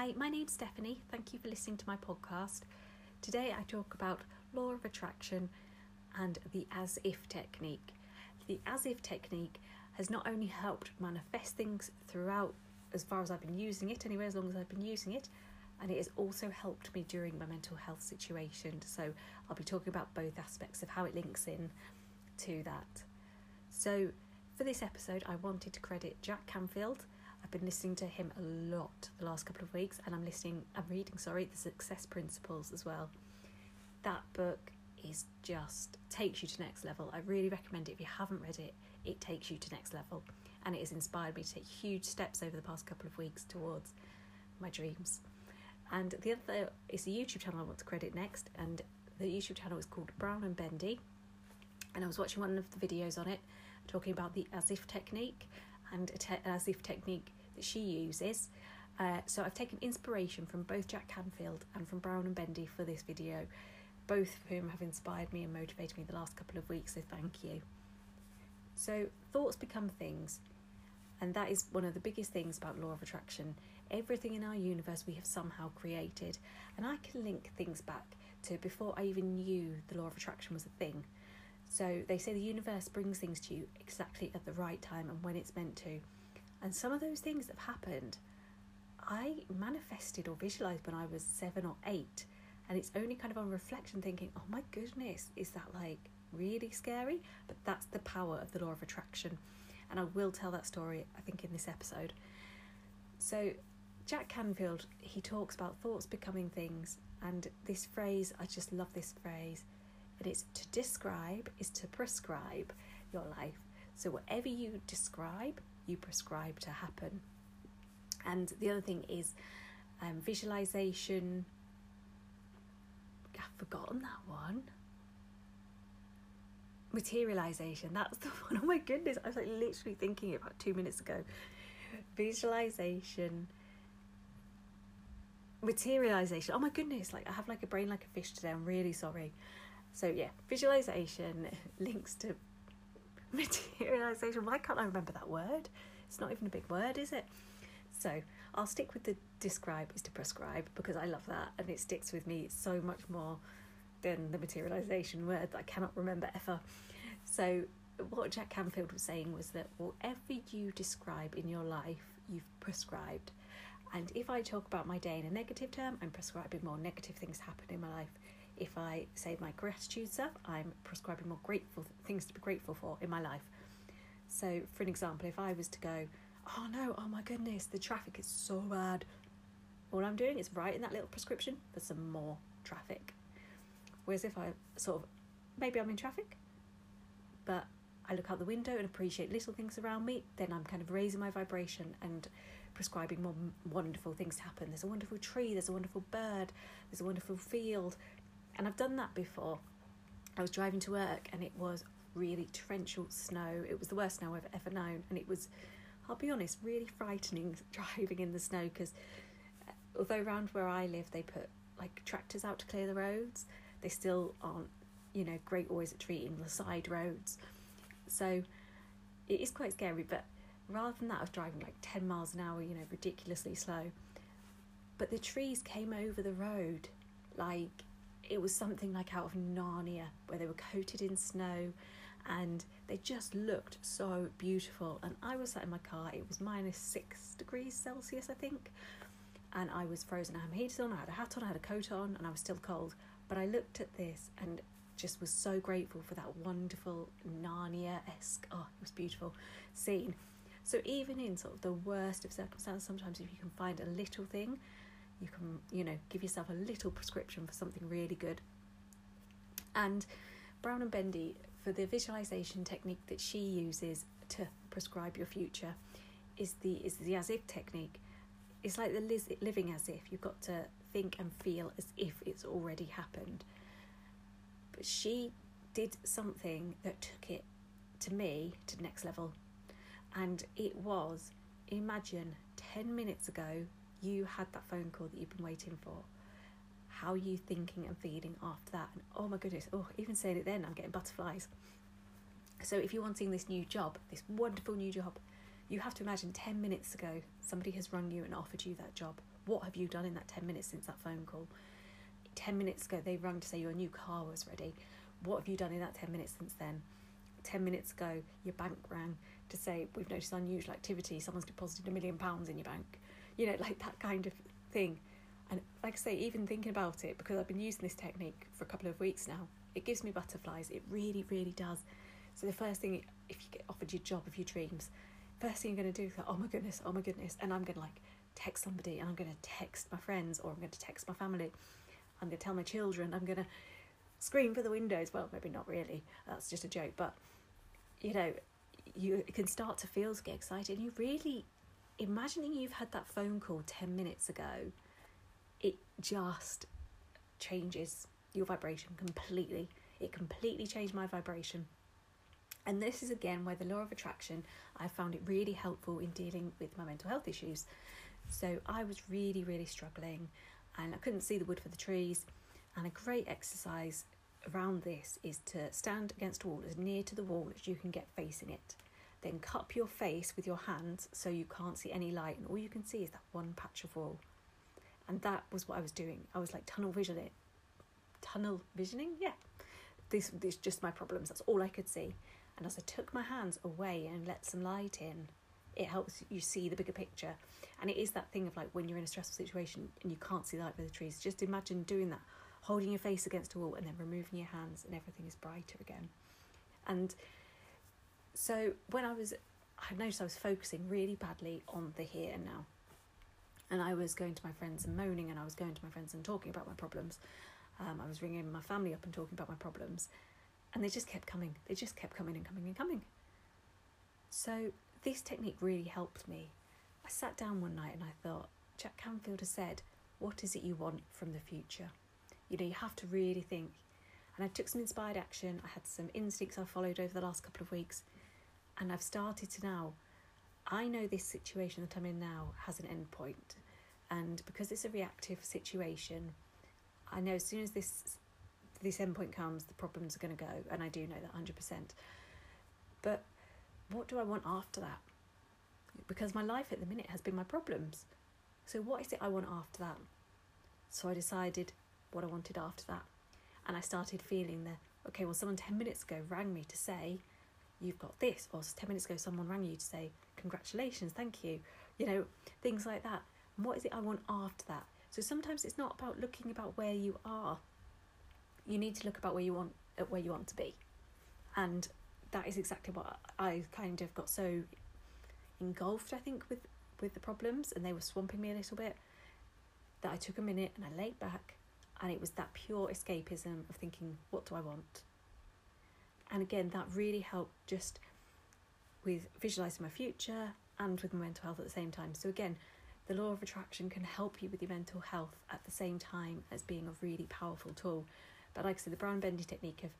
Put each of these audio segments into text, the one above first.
Hi, my name's Stephanie. Thank you for listening to my podcast. Today I talk about law of attraction and the as if technique. The as if technique has not only helped manifest things throughout as far as I've been using it, anyway, as long as I've been using it, and it has also helped me during my mental health situation. So I'll be talking about both aspects of how it links in to that. So for this episode, I wanted to credit Jack Canfield. I've been listening to him a lot the last couple of weeks, and I'm listening, I'm reading, sorry, the Success Principles as well. That book is just takes you to next level. I really recommend it if you haven't read it. It takes you to next level, and it has inspired me to take huge steps over the past couple of weeks towards my dreams. And the other is a YouTube channel I want to credit next, and the YouTube channel is called Brown and Bendy. And I was watching one of the videos on it talking about the as if technique and te- as if technique that she uses. Uh, so I've taken inspiration from both Jack Canfield and from Brown and Bendy for this video, both of whom have inspired me and motivated me the last couple of weeks, so thank you. So, thoughts become things, and that is one of the biggest things about law of attraction. Everything in our universe we have somehow created, and I can link things back to before I even knew the law of attraction was a thing. So they say the universe brings things to you exactly at the right time and when it's meant to. And some of those things that have happened, I manifested or visualized when I was seven or eight. And it's only kind of on reflection thinking, oh my goodness, is that like really scary? But that's the power of the law of attraction. And I will tell that story, I think, in this episode. So, Jack Canfield, he talks about thoughts becoming things. And this phrase, I just love this phrase but it's to describe is to prescribe your life. So whatever you describe, you prescribe to happen. And the other thing is um, visualization. I've forgotten that one. Materialization. That's the one. Oh my goodness! I was like literally thinking about two minutes ago. Visualization. Materialization. Oh my goodness! Like I have like a brain like a fish today. I'm really sorry. So yeah, visualization links to materialization. Why can't I remember that word? It's not even a big word, is it? So I'll stick with the describe is to prescribe because I love that and it sticks with me so much more than the materialization word that I cannot remember ever. So what Jack Canfield was saying was that whatever you describe in your life, you've prescribed. And if I talk about my day in a negative term, I'm prescribing more negative things happen in my life if I say my gratitude stuff, I'm prescribing more grateful things to be grateful for in my life. So, for an example, if I was to go, oh no, oh my goodness, the traffic is so bad, all I'm doing is writing that little prescription for some more traffic. Whereas if I sort of, maybe I'm in traffic, but I look out the window and appreciate little things around me, then I'm kind of raising my vibration and prescribing more wonderful things to happen. There's a wonderful tree, there's a wonderful bird, there's a wonderful field, and I've done that before. I was driving to work and it was really torrential snow. It was the worst snow I've ever known, and it was, I'll be honest, really frightening driving in the snow because uh, although around where I live they put like tractors out to clear the roads, they still aren't, you know, great always at treating the side roads. So it is quite scary, but rather than that, I was driving like 10 miles an hour, you know, ridiculously slow. But the trees came over the road like it was something like out of Narnia, where they were coated in snow and they just looked so beautiful. And I was sat in my car, it was minus six degrees Celsius, I think, and I was frozen. I had my heater on, I had a hat on, I had a coat on, and I was still cold. But I looked at this and just was so grateful for that wonderful Narnia esque, oh, it was beautiful scene. So, even in sort of the worst of circumstances, sometimes if you can find a little thing you can you know give yourself a little prescription for something really good. And brown and bendy for the visualization technique that she uses to prescribe your future is the is the as if technique. It's like the living as if. You've got to think and feel as if it's already happened. But she did something that took it to me to the next level. And it was imagine 10 minutes ago you had that phone call that you've been waiting for. How are you thinking and feeling after that? And oh my goodness, oh, even saying it then, I'm getting butterflies. So if you're wanting this new job, this wonderful new job, You have to imagine 10 minutes ago, somebody has rung you and offered you that job. What have you done in that 10 minutes since that phone call? 10 minutes ago, they rung to say your new car was ready. What have you done in that 10 minutes since then? 10 minutes ago, your bank rang to say, We've noticed unusual activity, someone's deposited a million pounds in your bank. You know, like that kind of thing. And like I say, even thinking about it, because I've been using this technique for a couple of weeks now, it gives me butterflies. It really, really does. So the first thing, if you get offered your job of your dreams, first thing you're going to do is like, oh my goodness, oh my goodness. And I'm going to like text somebody and I'm going to text my friends or I'm going to text my family. I'm going to tell my children. I'm going to scream for the windows. Well, maybe not really. That's just a joke. But, you know, you can start to feel get excited. And you really, imagining you've had that phone call 10 minutes ago, it just changes your vibration completely. It completely changed my vibration. And this is again where the law of attraction, I found it really helpful in dealing with my mental health issues. So I was really, really struggling and I couldn't see the wood for the trees. And a great exercise around this is to stand against a wall as near to the wall as you can get facing it. Then cup your face with your hands so you can't see any light, and all you can see is that one patch of wall. And that was what I was doing. I was like tunnel visioning, tunnel visioning, yeah. This, this just my problems. That's all I could see. And as I took my hands away and let some light in, it helps you see the bigger picture. And it is that thing of like when you're in a stressful situation and you can't see light for the trees, just imagine doing that, holding your face against a wall and then removing your hands and everything is brighter again. And so when I was, I noticed I was focusing really badly on the here and now. And I was going to my friends and moaning, and I was going to my friends and talking about my problems. Um, I was ringing my family up and talking about my problems. And they just kept coming. They just kept coming and coming and coming. So this technique really helped me. I sat down one night and I thought, Jack Canfield has said, what is it you want from the future? You know, you have to really think. And I took some inspired action. I had some instincts I followed over the last couple of weeks. And I've started to now, I know this situation that I'm in now has an end. And because it's a reactive situation, I know as soon as this this endpoint comes, the problems are going to go, and I do know that 100%. But what do I want after that? Because my life at the minute has been my problems. So, what is it I want after that? So, I decided what I wanted after that. And I started feeling that okay, well, someone 10 minutes ago rang me to say, you've got this. Or 10 minutes ago, someone rang you to say, congratulations, thank you. You know, things like that. And what is it I want after that? So, sometimes it's not about looking about where you are you need to look about where you want at where you want to be and that is exactly what I kind of got so engulfed I think with with the problems and they were swamping me a little bit that I took a minute and I laid back and it was that pure escapism of thinking what do I want and again that really helped just with visualizing my future and with my mental health at the same time so again the law of attraction can help you with your mental health at the same time as being a really powerful tool but like I said, the Brown Bendy technique of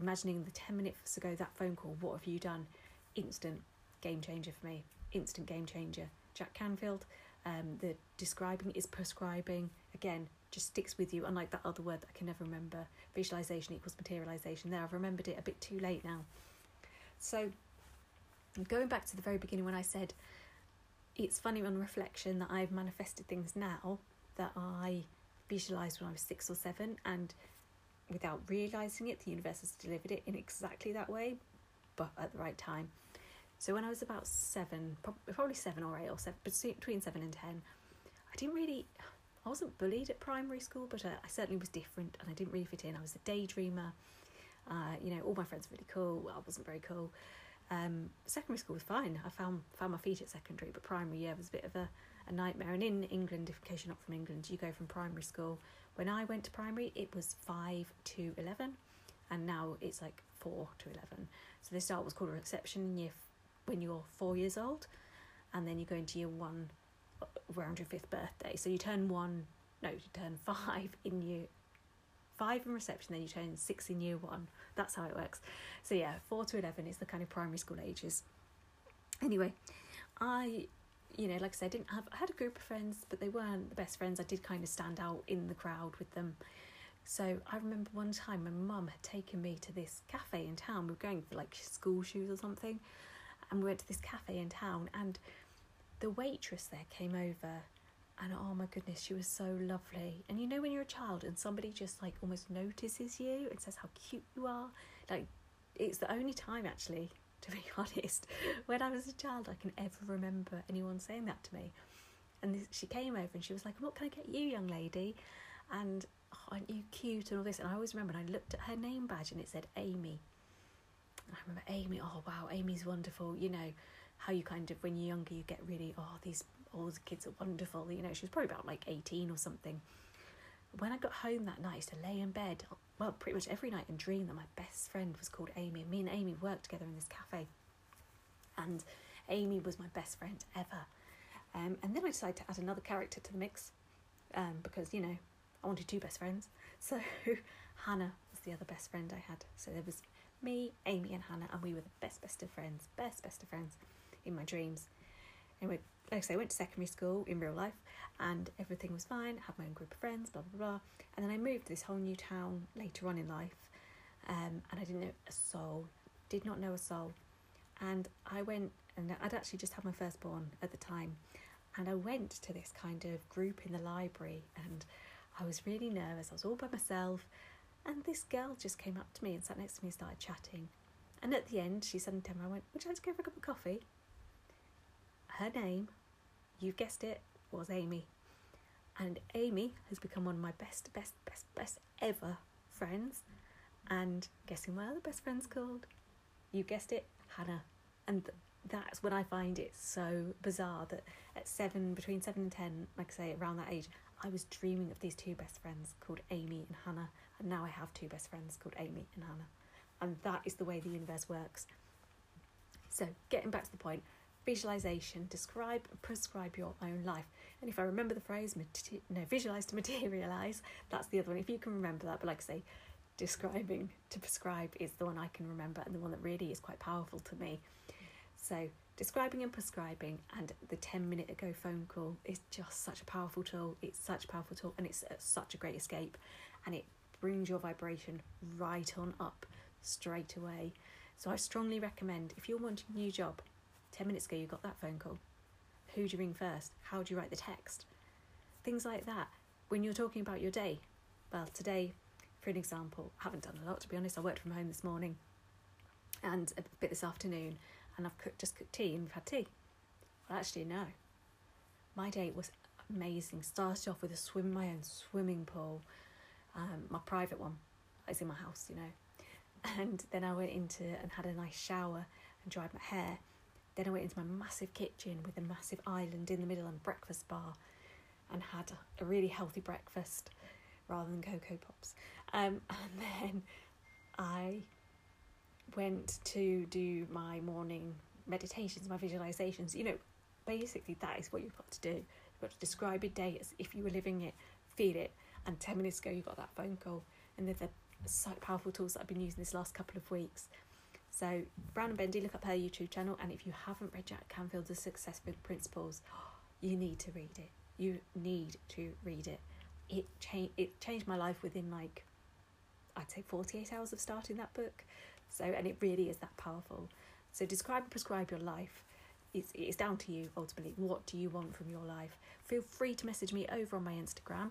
imagining the 10 minutes ago that phone call, what have you done? Instant game changer for me. Instant game changer. Jack Canfield, um, the describing is prescribing. Again, just sticks with you, unlike that other word that I can never remember. Visualization equals materialization. There, I've remembered it a bit too late now. So, going back to the very beginning when I said it's funny on reflection that I've manifested things now that I visualized when I was six or seven, and without realizing it, the universe has delivered it in exactly that way, but at the right time. So when I was about seven, probably seven or eight or seven, between seven and ten, I didn't really, I wasn't bullied at primary school, but I, I certainly was different and I didn't really fit in. I was a daydreamer. Uh, you know, all my friends were really cool. Well, I wasn't very cool. Um, secondary school was fine. I found found my feet at secondary, but primary year was a bit of a, a nightmare. And in England, if in case you're not from England, you go from primary school when I went to primary, it was 5 to 11, and now it's like 4 to 11. So they start what's called a reception in year when you're four years old, and then you go into year one uh, around your fifth birthday. So you turn one, no, you turn five in year five in reception, then you turn six in year one. That's how it works. So yeah, four to eleven is the kind of primary school ages. Anyway, I you know, like I said, I didn't have I had a group of friends, but they weren't the best friends. I did kind of stand out in the crowd with them. So I remember one time my mum had taken me to this cafe in town. We were going for like school shoes or something, and we went to this cafe in town, and the waitress there came over, and oh my goodness, she was so lovely. And you know when you're a child and somebody just like almost notices you and says how cute you are, like it's the only time actually, to be honest, when I was a child I can ever remember anyone saying that to me. And this, she came over and she was like, "What can I get you, young lady?" And oh, aren't you cute and all this? And I always remember. And I looked at her name badge and it said Amy. I remember Amy. Oh wow, Amy's wonderful. You know how you kind of when you're younger you get really oh these all the kids are wonderful. You know she was probably about like eighteen or something. When I got home that night, to lay in bed, well, pretty much every night and dream that my best friend was called Amy. Me and Amy worked together in this cafe. And Amy was my best friend ever. Um, and then I decided to add another character to the mix um, because, you know, I wanted two best friends. So Hannah was the other best friend I had. So there was me, Amy, and Hannah, and we were the best, best of friends, best, best of friends in my dreams. Anyway, like I say, I went to secondary school in real life and everything was fine, I had my own group of friends, blah, blah, blah. And then I moved to this whole new town later on in life um, and I didn't know a soul, did not know a soul. And I went, and I'd actually just had my firstborn at the time, and I went to this kind of group in the library and I was really nervous. I was all by myself, and this girl just came up to me and sat next to me and started chatting. And at the end, she suddenly turned around and went, Would you like to go for a cup of coffee? Her name, you've guessed it, was Amy. And Amy has become one of my best, best, best, best ever friends. And guessing what other best friend's called? You guessed it, Hannah. And th- that's when I find it so bizarre that at seven, between seven and ten, like I say, around that age, I was dreaming of these two best friends called Amy and Hannah, and now I have two best friends called Amy and Hannah. And that is the way the universe works. So, getting back to the point, visualization, describe prescribe your own life. And if I remember the phrase, no, visualize to materialize, that's the other one. If you can remember that, but like I say, describing to prescribe is the one I can remember and the one that really is quite powerful to me. So, describing and prescribing and the 10 minute ago phone call is just such a powerful tool. It's such a powerful tool and it's such a great escape and it brings your vibration right on up straight away. So, I strongly recommend if you're wanting a new job, 10 minutes ago you got that phone call. Who do you ring first? How do you write the text? Things like that. When you're talking about your day, well, today, for an example, I haven't done a lot to be honest. I worked from home this morning and a bit this afternoon and I've cooked, just cooked tea and we've had tea. Well, actually, no. My day was amazing. Started off with a swim, in my own swimming pool, um, my private one. It's in my house, you know. And then I went into and had a nice shower and dried my hair. Then I went into my massive kitchen with a massive island in the middle and breakfast bar, and had a really healthy breakfast rather than Coco Pops. Um, and then I went to do my morning meditations, my visualizations, you know, basically that is what you've got to do. You've got to describe your day as if you were living it, feel it, and 10 minutes ago you got that phone call. And they're the such powerful tools that I've been using this last couple of weeks. So, Brown and Bendy, look up her YouTube channel, and if you haven't read Jack Canfield's Success Principles, you need to read it. You need to read it. It changed. It changed my life within like, I'd say, forty eight hours of starting that book. So, and it really is that powerful. So, describe and prescribe your life. It's, it's down to you ultimately. What do you want from your life? Feel free to message me over on my Instagram,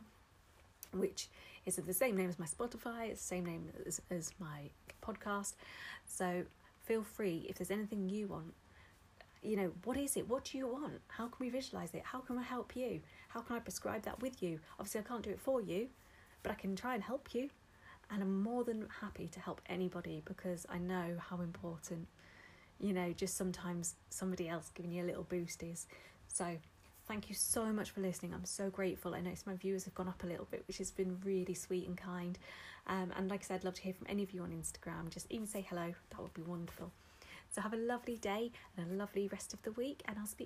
which is the same name as my Spotify, it's the same name as, as my podcast. So, feel free if there's anything you want. You know, what is it? What do you want? How can we visualize it? How can I help you? How can I prescribe that with you? Obviously, I can't do it for you, but I can try and help you and I'm more than happy to help anybody because I know how important, you know, just sometimes somebody else giving you a little boost is. So, thank you so much for listening. I'm so grateful. I noticed my viewers have gone up a little bit, which has been really sweet and kind. Um, and like I said, I'd love to hear from any of you on Instagram. Just even say hello, that would be wonderful. So, have a lovely day and a lovely rest of the week, and I'll speak.